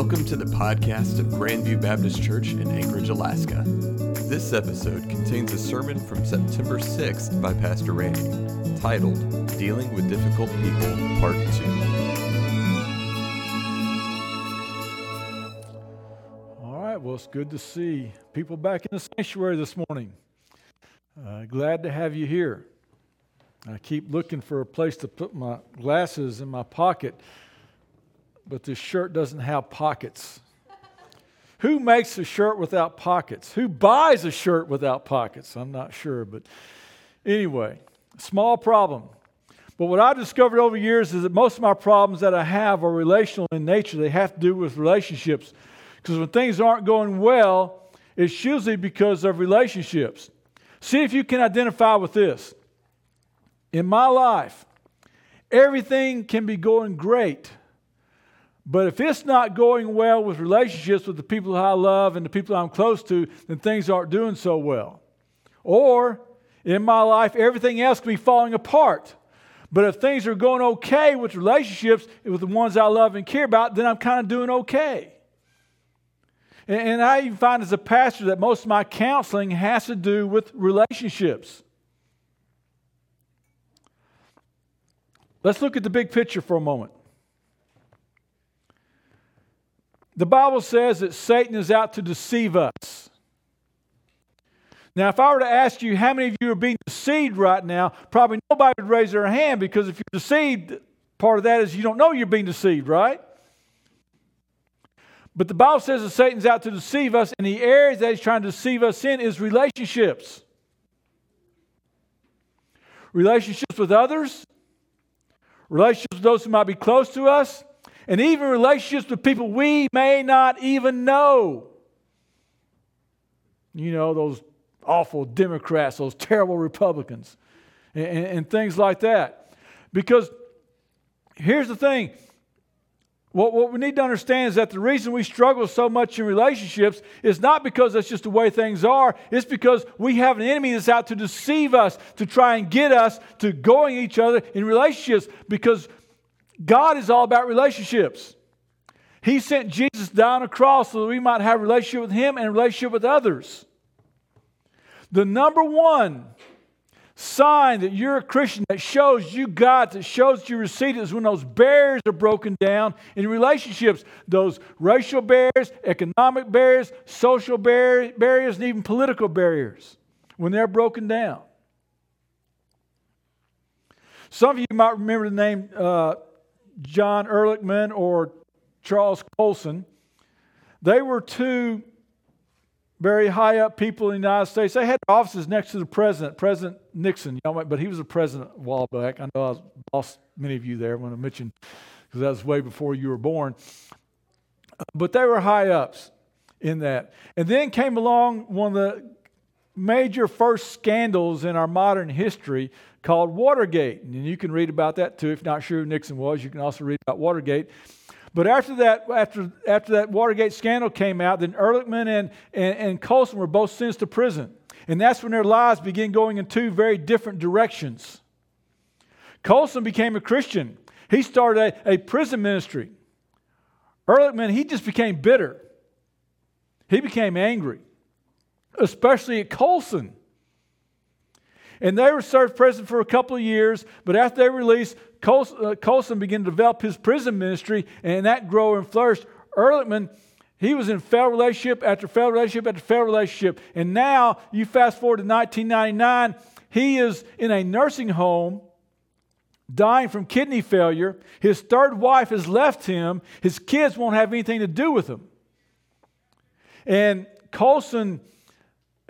Welcome to the podcast of Grandview Baptist Church in Anchorage, Alaska. This episode contains a sermon from September 6th by Pastor Randy, titled Dealing with Difficult People, Part 2. All right, well, it's good to see people back in the sanctuary this morning. Uh, glad to have you here. I keep looking for a place to put my glasses in my pocket, but this shirt doesn't have pockets. Who makes a shirt without pockets? Who buys a shirt without pockets? I'm not sure, but anyway, small problem. But what I've discovered over years is that most of my problems that I have are relational in nature. They have to do with relationships. Because when things aren't going well, it's usually because of relationships. See if you can identify with this. In my life, everything can be going great. But if it's not going well with relationships with the people I love and the people I'm close to, then things aren't doing so well. Or in my life, everything else can be falling apart. But if things are going okay with relationships with the ones I love and care about, then I'm kind of doing okay. And I even find as a pastor that most of my counseling has to do with relationships. Let's look at the big picture for a moment. The Bible says that Satan is out to deceive us. Now, if I were to ask you how many of you are being deceived right now, probably nobody would raise their hand because if you're deceived, part of that is you don't know you're being deceived, right? But the Bible says that Satan's out to deceive us, and the areas that he's trying to deceive us in is relationships. Relationships with others, relationships with those who might be close to us, and even relationships with people we may not even know. You know, those awful Democrats, those terrible Republicans, and, and, and things like that. Because here's the thing what, what we need to understand is that the reason we struggle so much in relationships is not because that's just the way things are. It's because we have an enemy that's out to deceive us, to try and get us to going each other in relationships because God is all about relationships. He sent Jesus down a cross so that we might have a relationship with Him and a relationship with others. The number one sign that you're a Christian that shows you God, that shows you received is when those barriers are broken down in relationships. Those racial barriers, economic barriers, social bar- barriers, and even political barriers. When they're broken down. Some of you might remember the name uh, John Ehrlichman or Charles Colson. They were two very high up people in the United States. They had offices next to the president, President Nixon, you know, but he was a president a while back. I know I lost many of you there when I mentioned, because that was way before you were born. But they were high ups in that. And then came along one of the major first scandals in our modern history called Watergate. And you can read about that too. If not sure who Nixon was, you can also read about Watergate. But after that, after, after that Watergate scandal came out, then Ehrlichman and, and, and Colson were both sentenced to prison. And that's when their lives began going in two very different directions. Colson became a Christian. He started a, a prison ministry. Ehrlichman, he just became bitter. He became angry, especially at Colson. And they were served prison for a couple of years, but after they released, uh, Colson began to develop his prison ministry, and that grew and flourished. Ehrlichman, he was in failed relationship after failed relationship after failed relationship. And now, you fast forward to 1999, he is in a nursing home dying from kidney failure. His third wife has left him. His kids won't have anything to do with him. And Colson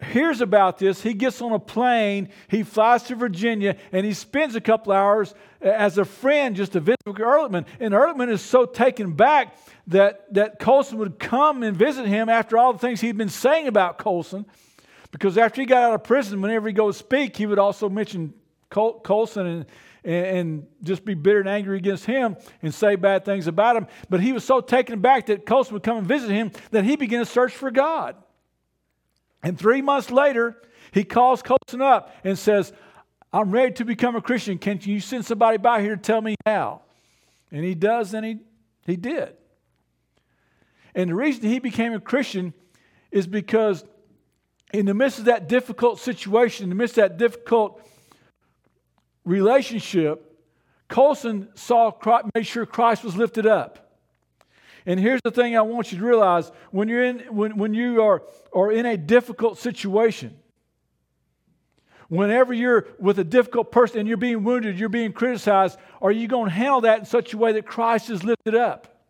hears about this. He gets on a plane, he flies to Virginia, and he spends a couple hours as a friend just to visit Ehrlichman. And Ehrlichman is so taken back that, that Colson would come and visit him after all the things he'd been saying about Colson. Because after he got out of prison, whenever he goes speak, he would also mention Col- Colson and, and, and, just be bitter and angry against him and say bad things about him. But he was so taken back that Colson would come and visit him that he began to search for God. And three months later, he calls Colson up and says, I'm ready to become a Christian. Can you send somebody by here to tell me how? And he does, and he, he did. And the reason he became a Christian is because in the midst of that difficult situation, in the midst of that difficult relationship, Colson saw, made sure Christ was lifted up. And here's the thing I want you to realize when you're in, when, when you are, are in a difficult situation, whenever you're with a difficult person and you're being wounded, you're being criticized, are you going to handle that in such a way that Christ is lifted up?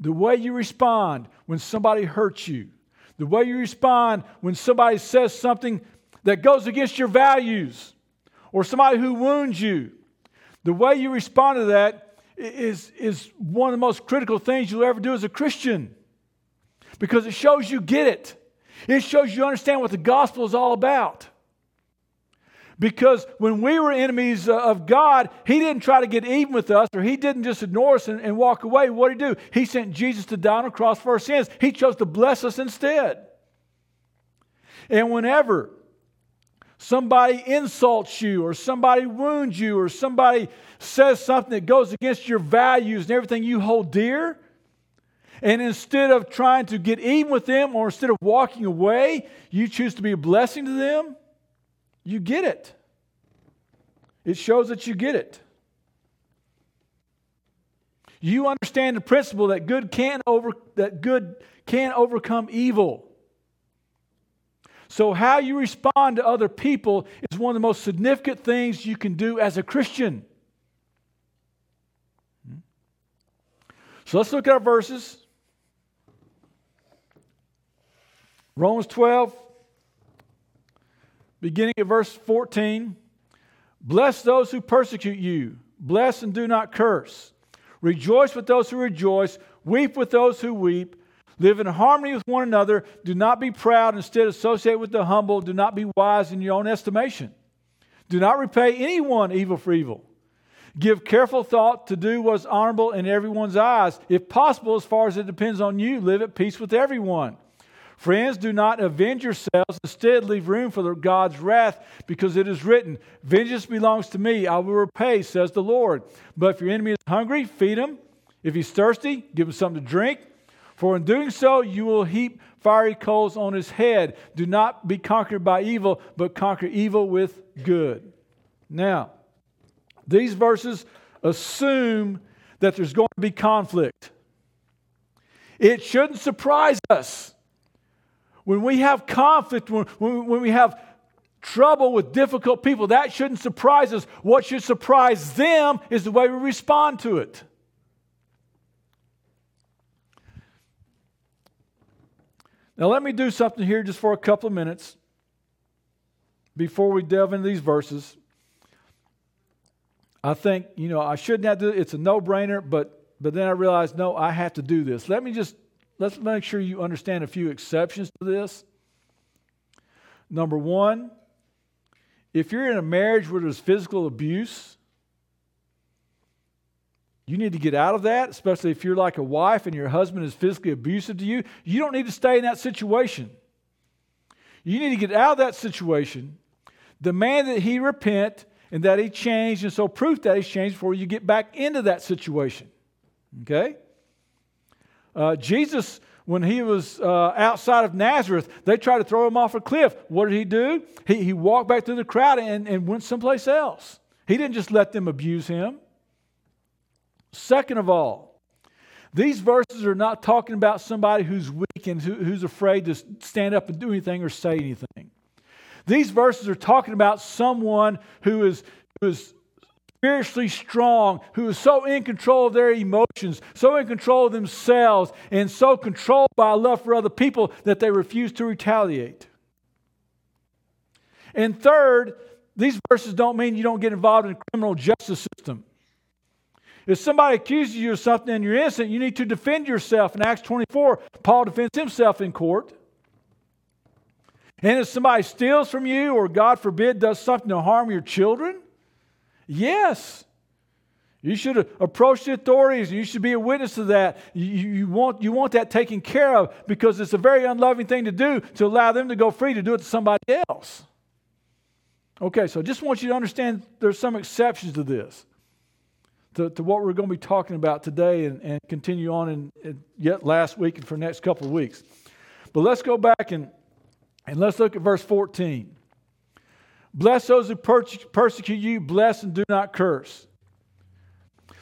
The way you respond when somebody hurts you, the way you respond when somebody says something that goes against your values, or somebody who wounds you, the way you respond to that is, is one of the most critical things you'll ever do as a Christian because it shows you get it. It shows you understand what the gospel is all about. Because when we were enemies uh, of God, He didn't try to get even with us or He didn't just ignore us and, and walk away. What did He do? He sent Jesus to die on the cross for our sins. He chose to bless us instead. And whenever somebody insults you or somebody wounds you or somebody says something that goes against your values and everything you hold dear, and instead of trying to get even with them or instead of walking away, you choose to be a blessing to them, you get it. It shows that you get it. You understand the principle that good can over that good can overcome evil. So how you respond to other people is one of the most significant things you can do as a Christian. Hmm? So let's look at our verses. Romans 12, beginning at verse 14. Bless those who persecute you, bless and do not curse. Rejoice with those who rejoice, weep with those who weep. Live in harmony with one another. Do not be proud. Instead, associate with the humble. Do not be wise in your own estimation. Do not repay anyone evil for evil. Give careful thought to do what's honorable in everyone's eyes. If possible, as far as it depends on you, live at peace with everyone. Friends, do not avenge yourselves. Instead, leave room for God's wrath, because it is written, Vengeance belongs to me. I will repay, says the Lord. But if your enemy is hungry, feed him. If he's thirsty, give him something to drink. For in doing so, you will heap fiery coals on his head. Do not be conquered by evil, but conquer evil with good. Now, these verses assume that there's going to be conflict. It shouldn't surprise us when we have conflict, when, when, we have trouble with difficult people, that shouldn't surprise us. What should surprise them is the way we respond to it. Now, let me do something here just for a couple of minutes before we delve into these verses. I think, you know, I shouldn't have to, it's a no brainer, but, but then I realized, no, I have to do this. Let me just let's make sure you understand a few exceptions to this. Number one, if you're in a marriage where there's physical abuse, you need to get out of that, especially if you're like a wife and your husband is physically abusive to you. You don't need to stay in that situation. You need to get out of that situation, demand that he repent and that he changed, and so proof that he's changed before you get back into that situation. Okay? Uh, Jesus, when he was uh, outside of Nazareth, they tried to throw him off a cliff. What did he do? He, he walked back through the crowd and, and went someplace else. He didn't just let them abuse him. Second of all, these verses are not talking about somebody who's weak and who, who's afraid to stand up and do anything or say anything. These verses are talking about someone who is, who is spiritually strong, who is so in control of their emotions, so in control of themselves, and so controlled by love for other people that they refuse to retaliate. And third, these verses don't mean you don't get involved in the criminal justice system. If somebody accuses you of something and you're innocent, you need to defend yourself. In Acts 24, Paul defends himself in court. And if somebody steals from you or, God forbid, does something to harm your children, Yes. You should approach the authorities. You should be a witness to that. You, you, want, you want that taken care of because it's a very unloving thing to do to allow them to go free to do it to somebody else. Okay, so I just want you to understand there's some exceptions to this. To, to what we're going to be talking about today and, and continue on in, in yet last week and for next couple of weeks. But let's go back and, and let's look at verse 14. Bless those who persecute you, bless and do not curse.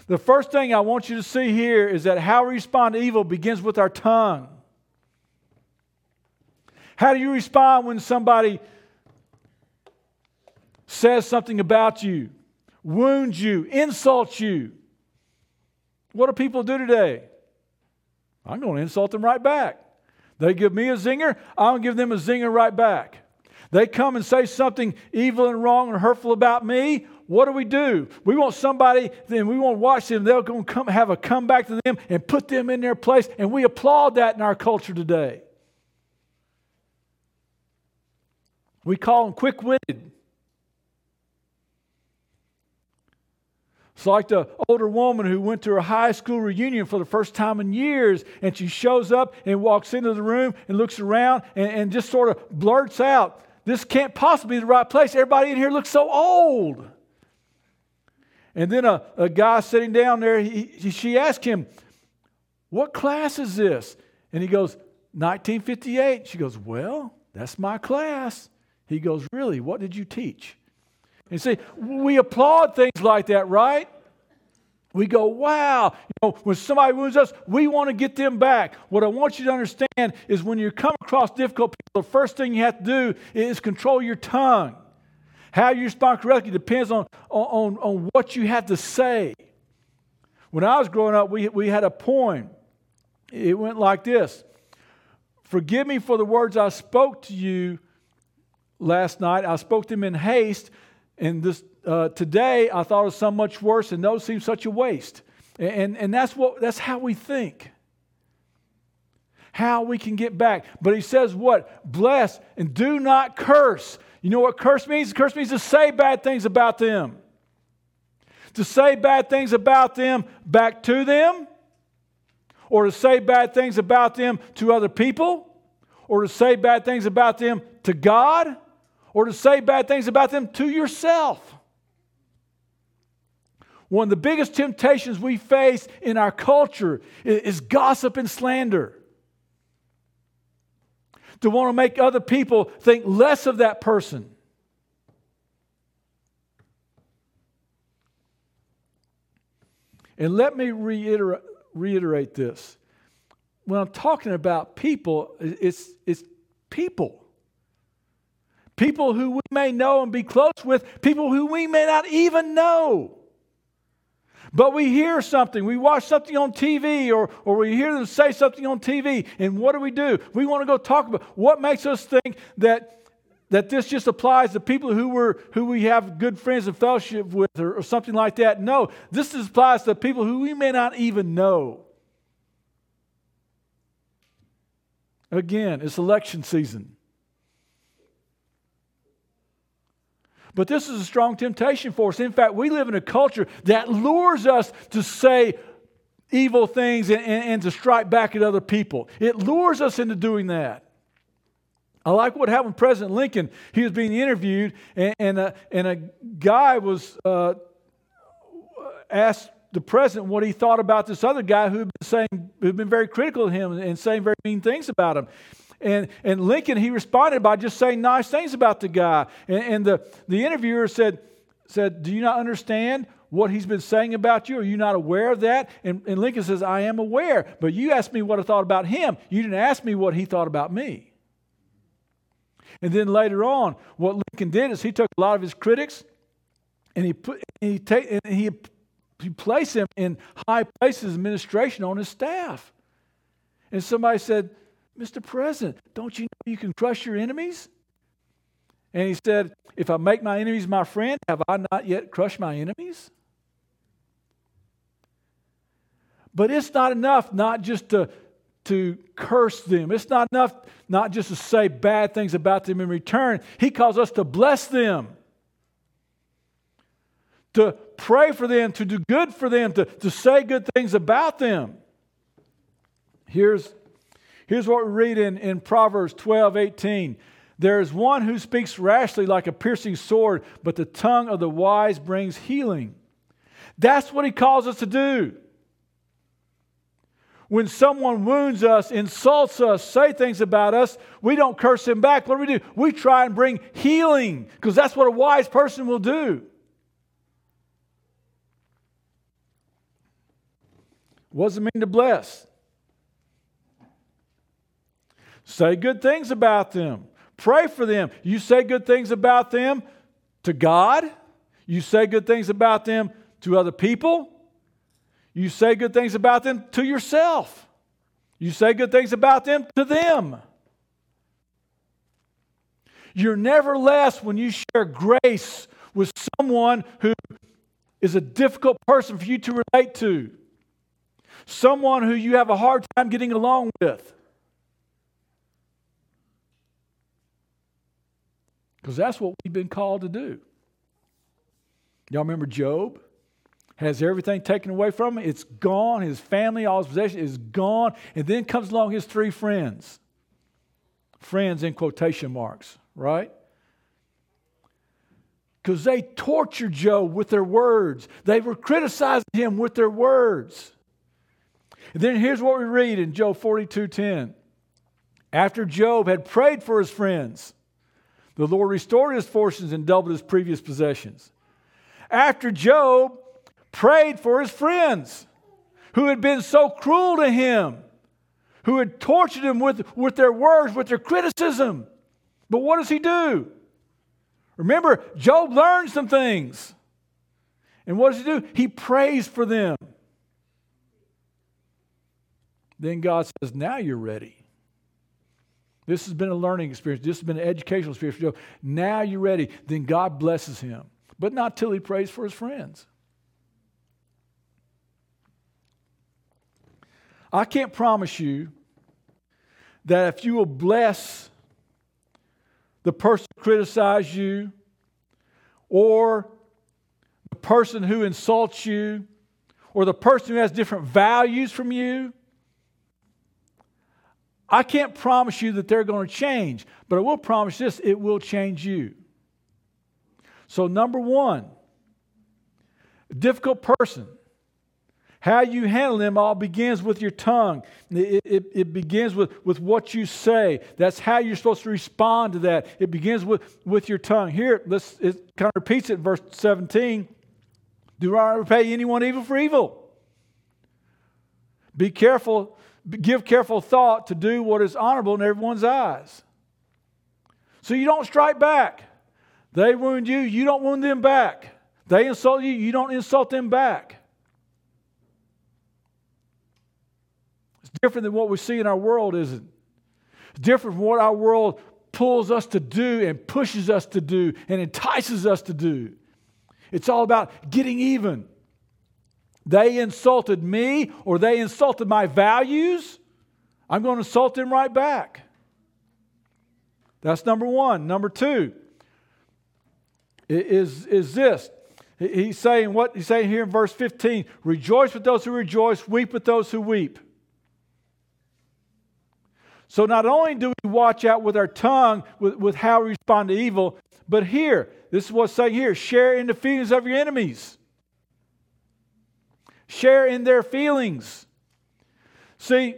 The first thing I want you to see here is that how we respond to evil begins with our tongue. How do you respond when somebody says something about you, wounds you, insults you? What do people do today? I'm going to insult them right back. They give me a zinger, I'm going to give them a zinger right back. They come and say something evil and wrong and hurtful about me. What do we do? We want somebody, then we want to watch them. They're going to come have a comeback to them and put them in their place. And we applaud that in our culture today. We call them quick witted. It's like the older woman who went to her high school reunion for the first time in years, and she shows up and walks into the room and looks around and, and just sort of blurts out, This can't possibly be the right place. Everybody in here looks so old. And then a, a guy sitting down there, he, she asked him, What class is this? And he goes, 1958. She goes, Well, that's my class. He goes, Really? What did you teach? And see, we applaud things like that, right? We go, wow. You know, when somebody wounds us, we want to get them back. What I want you to understand is when you come across difficult people, the first thing you have to do is control your tongue. How you respond correctly depends on, on, on what you have to say. When I was growing up, we, we had a poem. It went like this Forgive me for the words I spoke to you last night. I spoke them in haste, and this, uh, today I thought was so much worse, and those seem such a waste. And, and that's, what, that's how we think how we can get back. But he says what? Bless and do not curse. You know what curse means? Curse means to say bad things about them. To say bad things about them back to them, or to say bad things about them to other people, or to say bad things about them to God, or to say bad things about them to yourself. One of the biggest temptations we face in our culture is gossip and slander to want to make other people think less of that person. And let me reiterate, reiterate this. When I'm talking about people, it's, it's people. People who we may know and be close with, people who we may not even know. But we hear something, we watch something on TV, or, or we hear them say something on TV, and what do we do? We want to go talk about what makes us think that, that this just applies to people who, were, who we have good friends and fellowship with, or, or something like that. No, this applies to people who we may not even know. Again, it's election season. But this is a strong temptation for us. In fact, we live in a culture that lures us to say evil things and, and, and, to strike back at other people. It lures us into doing that. I like what happened President Lincoln. He was being interviewed, and, and, a, and a guy was uh, asked the president what he thought about this other guy who'd been saying, who'd been very critical of him and saying very mean things about him. And, and Lincoln, he responded by just saying nice things about the guy. And, and the, the interviewer said, said, Do you not understand what he's been saying about you? Are you not aware of that? And, and Lincoln says, I am aware. But you asked me what I thought about him. You didn't ask me what he thought about me. And then later on, what Lincoln did is he took a lot of his critics and he put he take and he, he placed them in high places administration on his staff. And somebody said, Mr. President, don't you know you can crush your enemies? And he said, If I make my enemies my friend, have I not yet crushed my enemies? But it's not enough not just to, to curse them. It's not enough not just to say bad things about them in return. He calls us to bless them, to pray for them, to do good for them, to, to say good things about them. Here's Here's what we read in, in Proverbs 12 18. There is one who speaks rashly like a piercing sword, but the tongue of the wise brings healing. That's what he calls us to do. When someone wounds us, insults us, say things about us, we don't curse him back. What do we do? We try and bring healing because that's what a wise person will do. What does it mean to bless? Say good things about them. Pray for them. You say good things about them to God. You say good things about them to other people. You say good things about them to yourself. You say good things about them to them. You're never less when you share grace with someone who is a difficult person for you to relate to, someone who you have a hard time getting along with. Because that's what we've been called to do. Y'all remember Job? Has everything taken away from him. It's gone. His family, all his possessions is gone. And then comes along his three friends. Friends in quotation marks, right? Because they tortured Job with their words. They were criticizing him with their words. And then here's what we read in Job 42:10. After Job had prayed for his friends, the Lord restored his fortunes and doubled his previous possessions. After Job prayed for his friends who had been so cruel to him, who had tortured him with, with their words, with their criticism. But what does he do? Remember, Job learned some things. And what does he do? He prays for them. Then God says, Now you're ready. This has been a learning experience. This has been an educational experience. Now you're ready. Then God blesses him, but not till he prays for his friends. I can't promise you that if you will bless the person who criticizes you or the person who insults you or the person who has different values from you, I can't promise you that they're going to change, but I will promise this it will change you. So, number one, difficult person. How you handle them all begins with your tongue. It, it, it, begins with, with what you say. That's how you're supposed to respond to that. It begins with, with your tongue. Here, let's, it kind of repeats it, verse 17. Do not repay anyone evil for evil. Be careful give careful thought to do what is honorable in everyone's eyes. So you don't strike back. They wound you, you don't wound them back. They insult you, you don't insult them back. It's different than what we see in our world, isn't it? It's different from what our world pulls us to do and pushes us to do and entices us to do. It's all about getting even. They insulted me or they insulted my values, I'm going to insult them right back. That's number one. Number two is, is this. He's saying what he's saying here in verse 15 rejoice with those who rejoice, weep with those who weep. So not only do we watch out with our tongue, with, with how we respond to evil, but here, this is what's saying here share in the feelings of your enemies share in their feelings. See,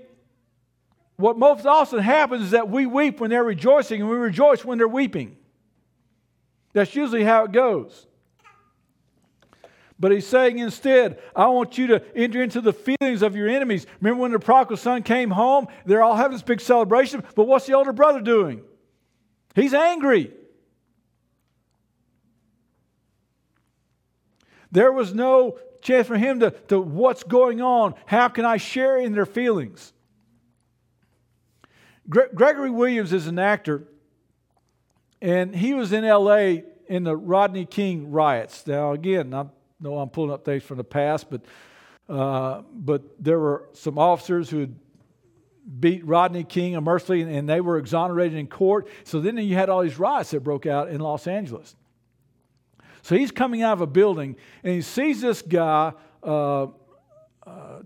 what most often happens is that we weep when they're rejoicing and we rejoice when they're weeping. That's usually how it goes. But he's saying instead, I want you to enter into the feelings of your enemies. Remember when the prodigal son came home? They're all having this big celebration, but what's the older brother doing? He's angry. There was no chance for him to, to what's going on. How can I share in their feelings? Gre- Gregory Williams is an actor, and he was in LA in the Rodney King riots. Now, again, I know I'm pulling up things from the past, but, uh, but there were some officers who had beat Rodney King unmercifully, and they were exonerated in court. So then you had all these riots that broke out in Los Angeles. So he's coming out of a building and he sees this guy, uh, uh,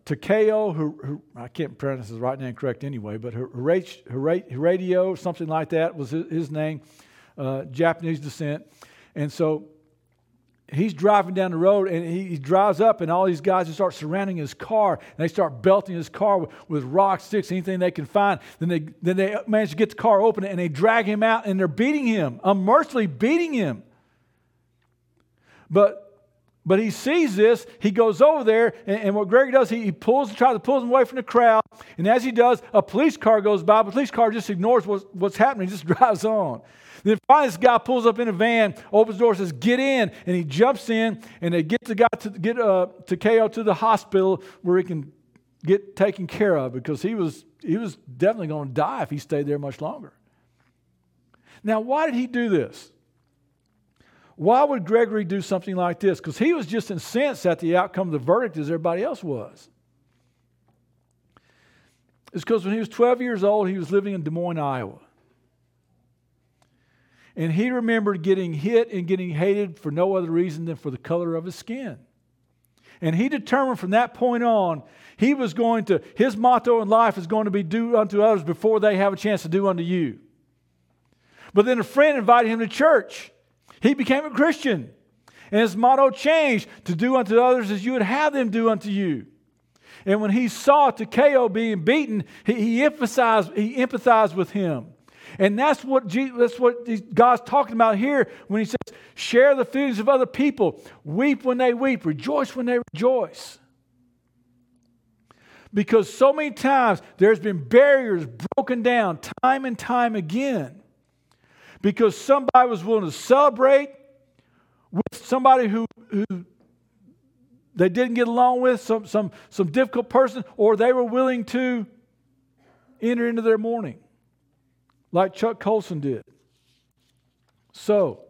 Takeo, who, who, I can't pronounce his right name correct anyway, but Radio, something like that was his, name, uh, Japanese descent. And so he's driving down the road and he, he, drives up and all these guys just start surrounding his car and they start belting his car with, with rocks sticks anything they can find then they then they manage to get the car open and they drag him out and they're beating him unmercifully beating him but but he sees this he goes over there and, and what greg does he, he pulls tries to pull him away from the crowd and as he does a police car goes by but the police car just ignores what's, what's happening just drives on then finally, this guy pulls up in a van, opens the door, says, "Get in," and he jumps in, and they get the guy to get uh, Takeo to the hospital where he can get taken care of because he was he was definitely going to die if he stayed there much longer. Now, why did he do this? Why would Gregory do something like this? Because he was just incensed at the outcome of the verdict as everybody else was. It's because when he was 12 years old, he was living in Des Moines, Iowa. And he remembered getting hit and getting hated for no other reason than for the color of his skin. And he determined from that point on, he was going to, his motto in life is going to be do unto others before they have a chance to do unto you. But then a friend invited him to church. He became a Christian. And his motto changed to do unto others as you would have them do unto you. And when he saw Takeo being beaten, he, he emphasized, he empathized with him. And that's what, Jesus, that's what God's talking about here when He says, share the feelings of other people, weep when they weep, rejoice when they rejoice. Because so many times there's been barriers broken down time and time again. Because somebody was willing to celebrate with somebody who, who they didn't get along with, some, some, some difficult person, or they were willing to enter into their mourning like Chuck Colson did. So,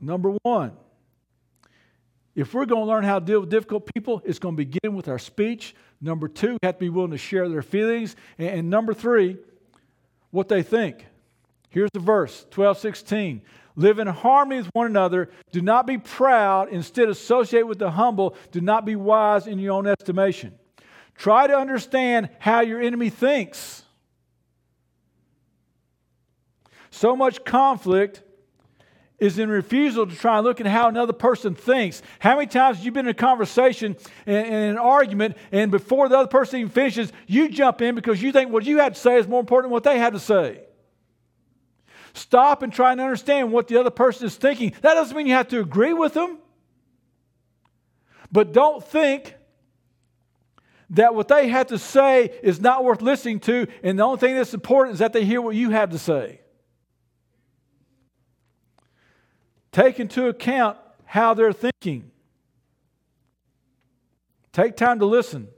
number one, if we're going to learn how to deal with difficult people, it's going to begin with our speech. Number two, we have to be willing to share their feelings. And, number three, what they think. Here's the verse 12 16. Live in harmony with one another. Do not be proud. Instead, associate with the humble. Do not be wise in your own estimation. Try to understand how your enemy thinks. So much conflict is in refusal to try and look at how another person thinks. How many times have you been in a conversation and, an argument, and before the other person even finishes, you jump in because you think what you had to say is more important than what they had to say? Stop and try and understand what the other person is thinking. That doesn't mean you have to agree with them. But don't think that what they have to say is not worth listening to, and the only thing that's important is that they hear what you have to say. Take into account how they're thinking. Take time to listen.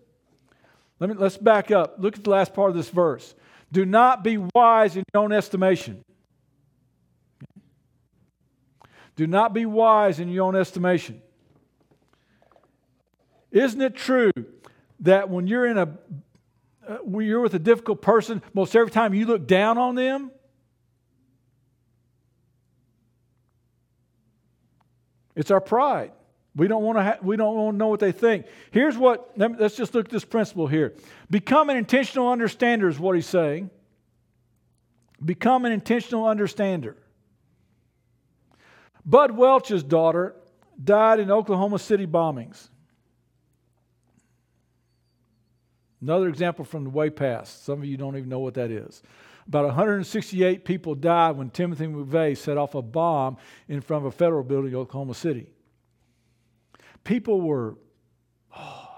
Let me, let's back up. Look at the last part of this verse. Do not be wise in your own estimation. Do not be wise in your own estimation. Isn't it true that when you're in a uh, when you're with a difficult person, most every time you look down on them, it's our pride. We don't want to. Ha- we don't want to know what they think. Here's what. Let's just look at this principle here. Become an intentional understander is what he's saying. Become an intentional understander. Bud Welch's daughter died in Oklahoma City bombings. Another example from the way past. Some of you don't even know what that is. About 168 people died when Timothy McVeigh set off a bomb in front of a federal building in Oklahoma City. People were, oh,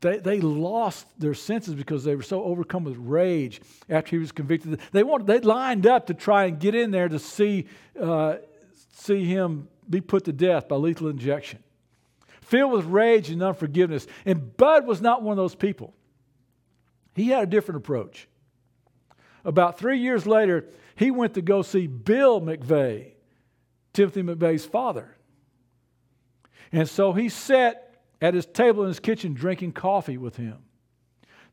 they, they lost their senses because they were so overcome with rage after he was convicted. They, wanted, they lined up to try and get in there to see, uh, see him be put to death by lethal injection filled with rage and unforgiveness. And Bud was not one of those people. He had a different approach. About three years later, he went to go see Bill McVeigh, Timothy McVeigh's father. And so he sat at his table in his kitchen drinking coffee with him.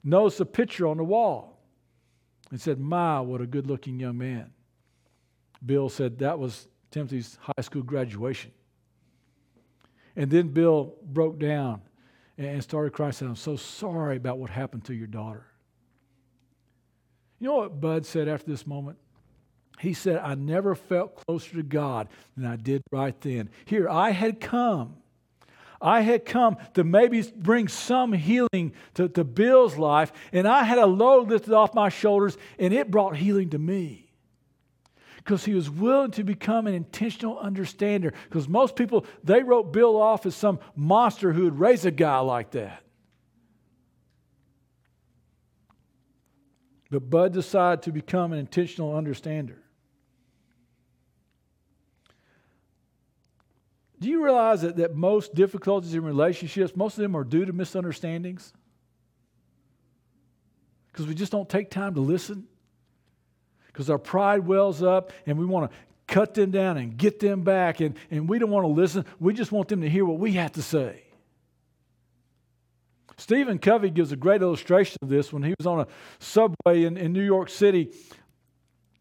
Noticed a picture on the wall and said, My, what a good looking young man. Bill said that was Timothy's high school graduation. And then Bill broke down and started crying, said, I'm so sorry about what happened to your daughter. You know what Bud said after this moment? He said, I never felt closer to God than I did right then. Here, I had come. I had come to maybe bring some healing to, to Bill's life, and I had a load lifted off my shoulders, and it brought healing to me. Because he was willing to become an intentional understander. Because most people, they wrote Bill off as some monster who would raise a guy like that. But Bud decided to become an intentional understander. Do you realize that, that most difficulties in relationships, most of them are due to misunderstandings? Because we just don't take time to listen. Because our pride wells up and we want to cut them down and get them back, and, and we don't want to listen. We just want them to hear what we have to say. Stephen Covey gives a great illustration of this when he was on a subway in, in New York City,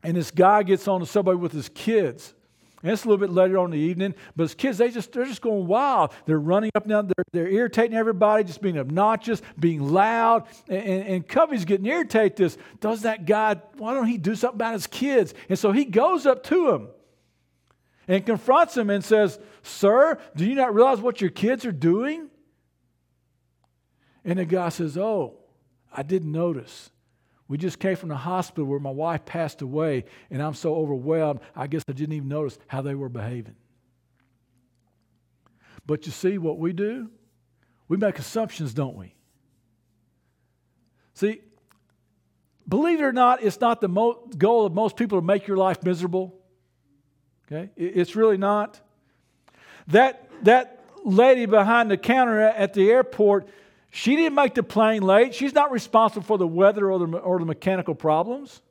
and this guy gets on the subway with his kids. And it's a little bit later on in the evening, but his kids, they just they're just going wild. They're running up and down, they're, they're irritating everybody, just being obnoxious, being loud. And, and, and Covey's getting irritated. This does that guy, why don't he do something about his kids? And so he goes up to him and confronts him and says, Sir, do you not realize what your kids are doing? And the guy says, Oh, I didn't notice. We just came from the hospital where my wife passed away, and I'm so overwhelmed, I guess I didn't even notice how they were behaving. But you see what we do? We make assumptions, don't we? See, believe it or not, it's not the mo- goal of most people to make your life miserable. Okay? It's really not. That, that lady behind the counter at the airport she didn't make the plane late. She's not responsible for the weather or the, or the mechanical problems.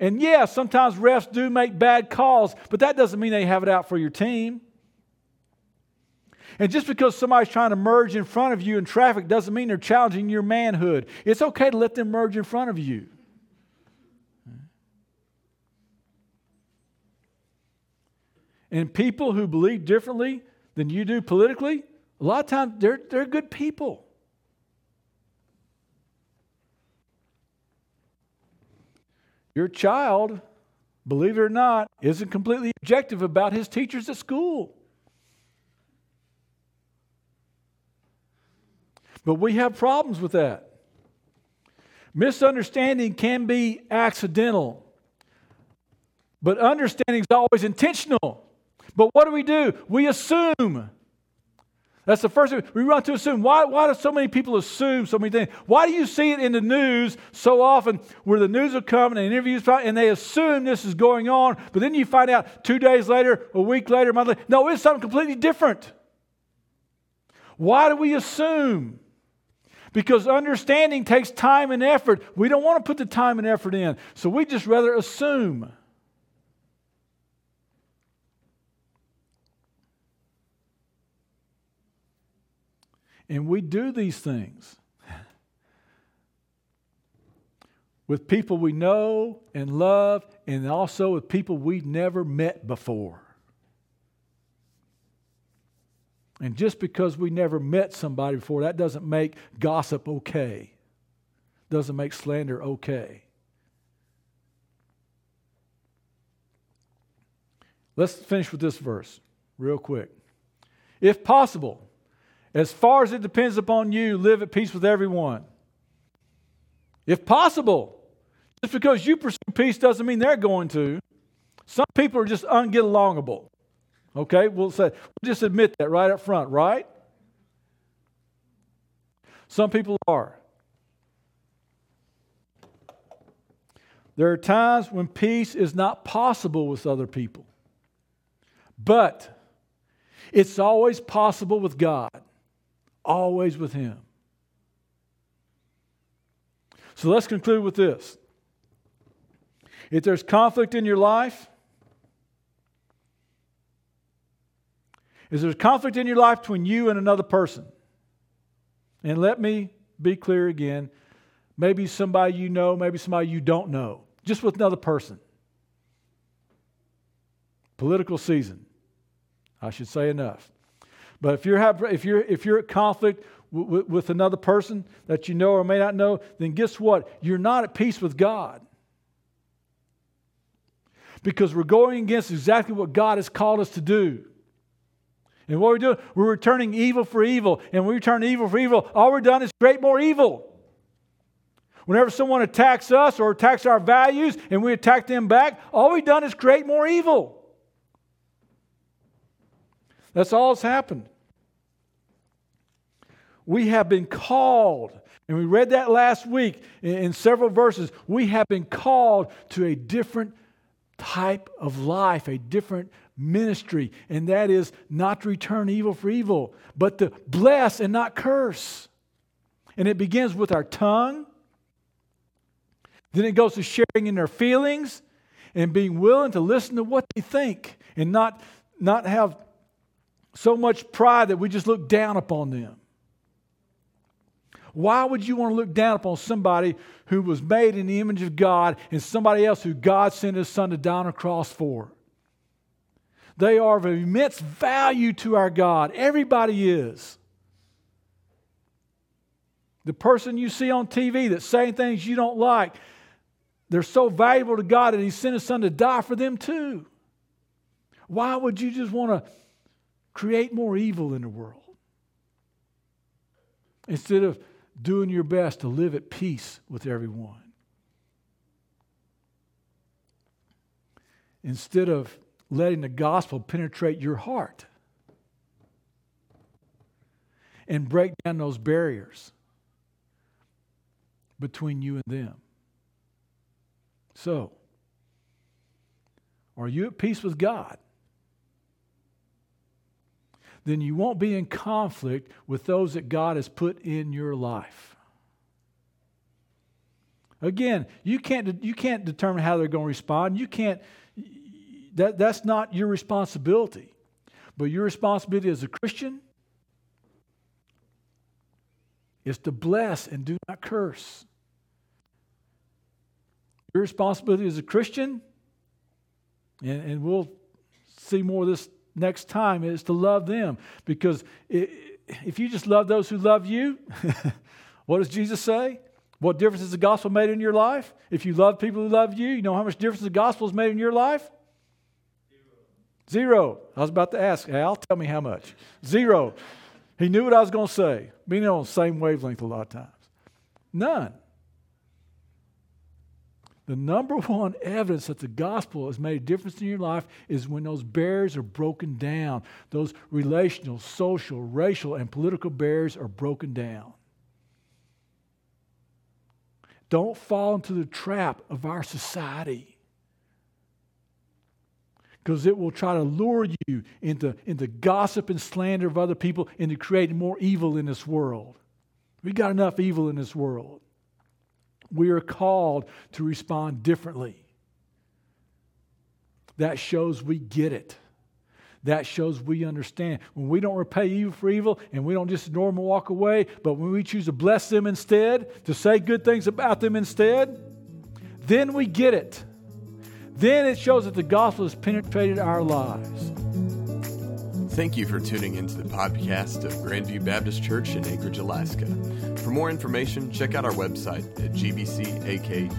And yeah, sometimes refs do make bad calls, but that doesn't mean they have it out for your team. And just because somebody's trying to merge in front of you in traffic doesn't mean they're challenging your manhood. It's okay to let them merge in front of you. And people who believe differently than you do politically, a lot of times they're, they're good people. Your child, believe it or not, isn't completely objective about his teachers at school. But we have problems with that. Misunderstanding can be accidental, but understanding is always intentional. But what do we do? We assume. That's the first thing we run to assume. Why, why do so many people assume so many things? Why do you see it in the news so often where the news will come and the interviews and they assume this is going on, but then you find out two days later, a week later, a month later, no, it's something completely different. Why do we assume? Because understanding takes time and effort. We don't want to put the time and effort in, so we just rather assume. And we do these things with people we know and love, and also with people we've never met before. And just because we never met somebody before, that doesn't make gossip okay, doesn't make slander okay. Let's finish with this verse real quick. If possible, as far as it depends upon you, live at peace with everyone. If possible, just because you pursue peace doesn't mean they're going to. Some people are just unget. Okay, we'll say we'll just admit that right up front, right? Some people are. There are times when peace is not possible with other people. But it's always possible with God always with Him. So let's conclude with this. If there's conflict in your life, is there conflict in your life between you and another person? And let me be clear again maybe somebody you know, maybe somebody you don't know, just with another person. Political season. I should say enough. But if you're, have, if you're, if you're at conflict w- with another person that you know or may not know, then guess what? You're not at peace with God. because we're going against exactly what God has called us to do. And what we're doing, we're returning evil for evil. And we return evil for evil. All we've done is create more evil. Whenever someone attacks us or attacks our values and we attack them back, all we've done is create more evil. That's all that's happened. We have been called, and we read that last week in, in several verses. We have been called to a different type of life, a different ministry, and that is not to return evil for evil, but to bless and not curse. And it begins with our tongue. Then it goes to sharing in their feelings and being willing to listen to what they think and not, not have so much pride that we just look down upon them. Why would you want to look down upon somebody who was made in the image of God and somebody else who God sent his son to die on a cross for? They are of immense value to our God. Everybody is. The person you see on TV that's saying things you don't like, they're so valuable to God that He sent His Son to die for them too. Why would you just want to create more evil in the world? Instead of doing your best to live at peace with everyone. Instead of letting the gospel penetrate your heart and break down those barriers between you and them. So, are you at peace with God? Then you won't be in conflict with those that God has put in your life. Again, you can't, you can't determine how they're going to respond. You can't, that, that's not your responsibility. But your responsibility as a Christian is to bless and do not curse. Your responsibility as a Christian, and, and we'll see more of this next time, is to love them. Because if you just love those who love you, what does Jesus say? What difference has the gospel made in your life? If you love people who love you, you know how much difference the gospel has made in your life? Zero. I was about to ask Al, tell me how much. Zero. He knew what I was going to say. Being on the same wavelength a lot of times. None. The number one evidence that the gospel has made a difference in your life is when those barriers are broken down. Those relational, social, racial, and political barriers are broken down. Don't fall into the trap of our society because it will try to lure you into, into gossip and slander of other people, into creating more evil in this world. We've got enough evil in this world we are called to respond differently. That shows we get it. That shows we understand. When we don't repay evil for evil and we don't just ignore them and walk away, but when we choose to bless them instead, to say good things about them instead, then we get it. Then it shows that the gospel has penetrated our lives. Thank you for tuning into the podcast of Grandview Baptist Church in Anchorage, Alaska. For more information, check out our website at gbcak.org.